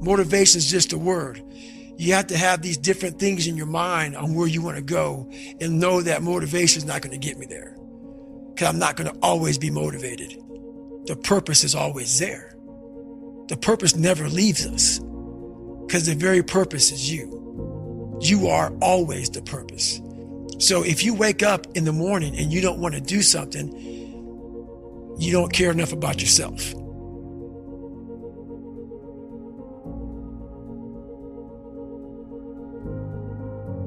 Motivation is just a word. You have to have these different things in your mind on where you want to go and know that motivation is not going to get me there. Because I'm not going to always be motivated. The purpose is always there. The purpose never leaves us because the very purpose is you. You are always the purpose. So if you wake up in the morning and you don't want to do something, you don't care enough about yourself.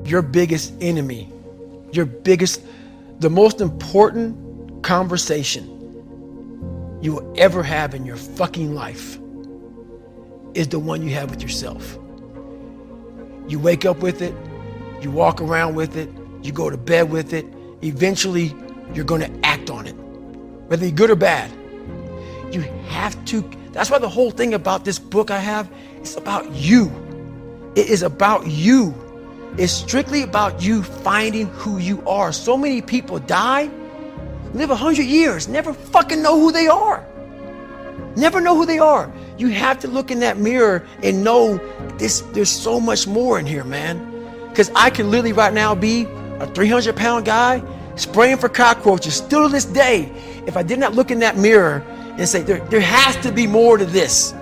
Your biggest enemy, your biggest, the most important conversation you will ever have in your fucking life is the one you have with yourself. You wake up with it, you walk around with it, you go to bed with it. Eventually, you're going to act on it, whether you're good or bad. You have to. That's why the whole thing about this book I have is about you. It is about you. It's strictly about you finding who you are. So many people die, live a hundred years, never fucking know who they are. Never know who they are. You have to look in that mirror and know this. There's so much more in here, man. Because I can literally right now be a 300 pound guy spraying for cockroaches still to this day if i did not look in that mirror and say there, there has to be more to this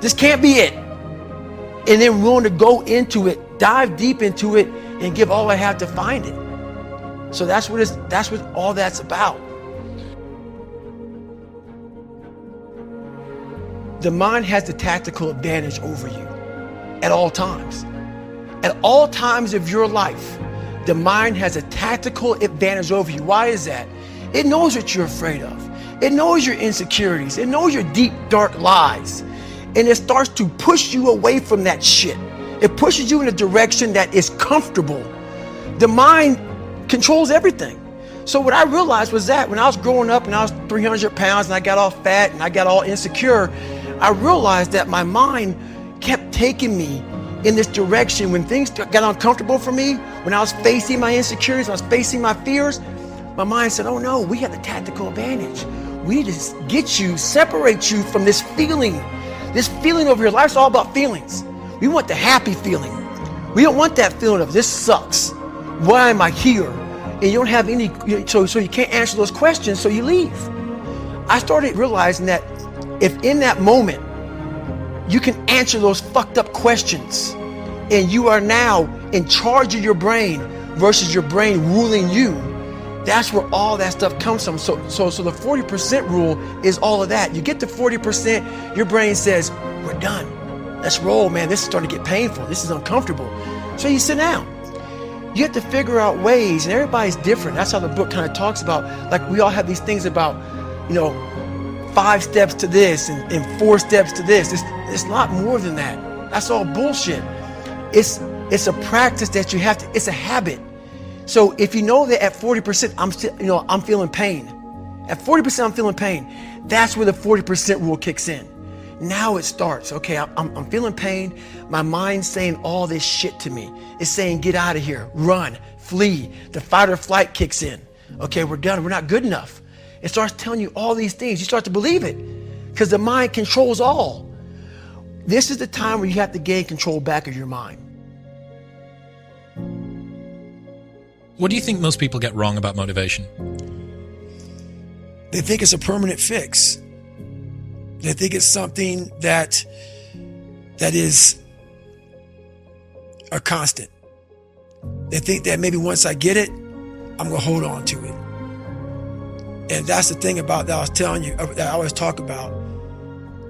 this can't be it and then willing to go into it dive deep into it and give all i have to find it so that's what it's that's what all that's about the mind has the tactical advantage over you at all times at all times of your life the mind has a tactical advantage over you. Why is that? It knows what you're afraid of. It knows your insecurities. It knows your deep, dark lies. And it starts to push you away from that shit. It pushes you in a direction that is comfortable. The mind controls everything. So what I realized was that when I was growing up and I was 300 pounds and I got all fat and I got all insecure, I realized that my mind kept taking me in this direction when things got uncomfortable for me, when I was facing my insecurities, when I was facing my fears, my mind said, Oh no, we have the tactical advantage. We to get you, separate you from this feeling. This feeling over your life's all about feelings. We want the happy feeling. We don't want that feeling of this sucks. Why am I here? And you don't have any, so, so you can't answer those questions, so you leave. I started realizing that if in that moment you can answer those fucked up questions. And you are now in charge of your brain versus your brain ruling you. That's where all that stuff comes from. So, so, so the 40% rule is all of that. You get to 40%, your brain says, We're done. Let's roll, man. This is starting to get painful. This is uncomfortable. So you sit down. You have to figure out ways, and everybody's different. That's how the book kind of talks about. Like, we all have these things about, you know, five steps to this and, and four steps to this. It's, it's a lot more than that. That's all bullshit. It's it's a practice that you have to, it's a habit. So if you know that at 40%, I'm still, you know, I'm feeling pain. At 40%, I'm feeling pain. That's where the 40% rule kicks in. Now it starts. Okay, I'm, I'm feeling pain. My mind's saying all this shit to me. It's saying, get out of here, run, flee. The fight or flight kicks in. Okay, we're done. We're not good enough. It starts telling you all these things. You start to believe it because the mind controls all. This is the time where you have to gain control back of your mind. What do you think most people get wrong about motivation? They think it's a permanent fix. They think it's something that that is a constant. They think that maybe once I get it, I'm to hold on to it. And that's the thing about that I was telling you, that I always talk about.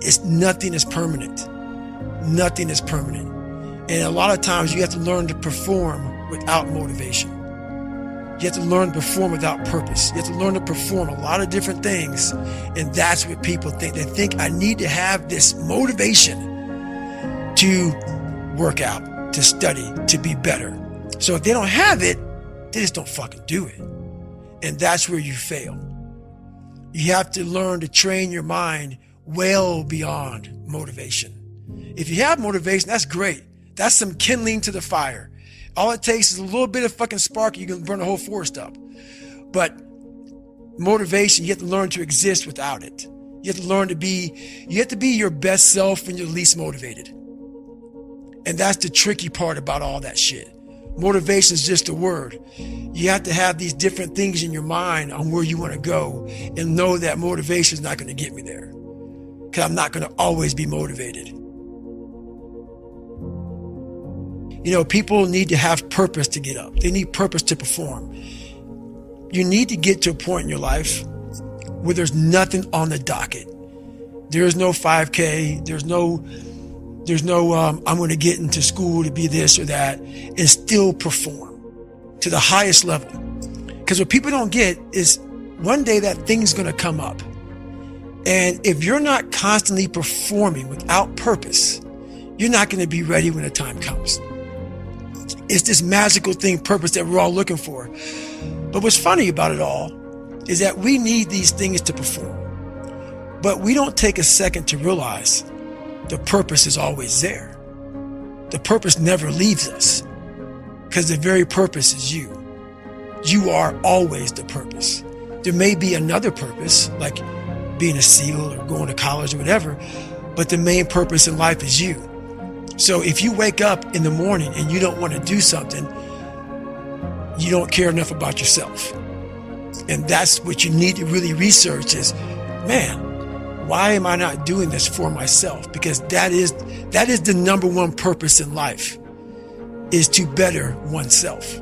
It's nothing is permanent. Nothing is permanent. And a lot of times you have to learn to perform without motivation. You have to learn to perform without purpose. You have to learn to perform a lot of different things. And that's what people think. They think I need to have this motivation to work out, to study, to be better. So if they don't have it, they just don't fucking do it. And that's where you fail. You have to learn to train your mind well beyond motivation. If you have motivation, that's great. That's some kindling to the fire. All it takes is a little bit of fucking spark, you can burn the whole forest up. But motivation, you have to learn to exist without it. You have to learn to be, you have to be your best self when you're least motivated. And that's the tricky part about all that shit. Motivation is just a word. You have to have these different things in your mind on where you want to go and know that motivation is not going to get me there. Because I'm not going to always be motivated. You know, people need to have purpose to get up. They need purpose to perform. You need to get to a point in your life where there's nothing on the docket. There's no 5K. There's no, there's no, um, I'm going to get into school to be this or that and still perform to the highest level. Because what people don't get is one day that thing's going to come up. And if you're not constantly performing without purpose, you're not going to be ready when the time comes. It's this magical thing, purpose that we're all looking for. But what's funny about it all is that we need these things to perform. But we don't take a second to realize the purpose is always there. The purpose never leaves us because the very purpose is you. You are always the purpose. There may be another purpose, like being a SEAL or going to college or whatever, but the main purpose in life is you. So if you wake up in the morning and you don't want to do something, you don't care enough about yourself. And that's what you need to really research is, man, why am I not doing this for myself? Because that is that is the number one purpose in life is to better oneself.